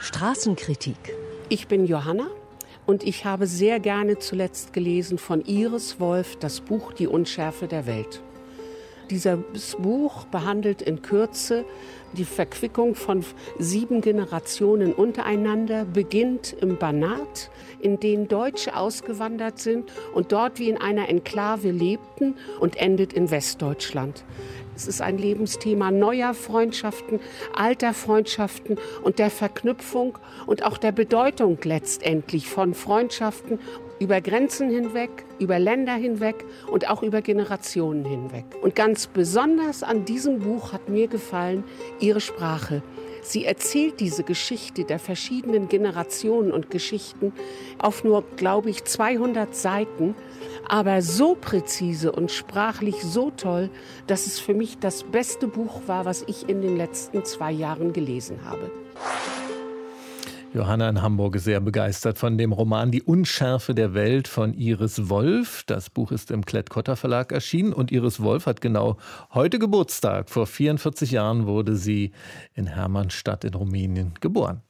Straßenkritik. Ich bin Johanna und ich habe sehr gerne zuletzt gelesen von Iris Wolf das Buch Die Unschärfe der Welt. Dieses Buch behandelt in Kürze die Verquickung von sieben Generationen untereinander, beginnt im Banat, in den Deutsche ausgewandert sind und dort wie in einer Enklave lebten und endet in Westdeutschland. Es ist ein Lebensthema neuer Freundschaften, alter Freundschaften und der Verknüpfung und auch der Bedeutung letztendlich von Freundschaften über Grenzen hinweg, über Länder hinweg und auch über Generationen hinweg. Und ganz besonders an diesem Buch hat mir gefallen ihre Sprache. Sie erzählt diese Geschichte der verschiedenen Generationen und Geschichten auf nur, glaube ich, 200 Seiten, aber so präzise und sprachlich so toll, dass es für mich das beste Buch war, was ich in den letzten zwei Jahren gelesen habe. Johanna in Hamburg ist sehr begeistert von dem Roman Die Unschärfe der Welt von Iris Wolf. Das Buch ist im Klett-Cotta Verlag erschienen und Iris Wolf hat genau heute Geburtstag. Vor 44 Jahren wurde sie in Hermannstadt in Rumänien geboren.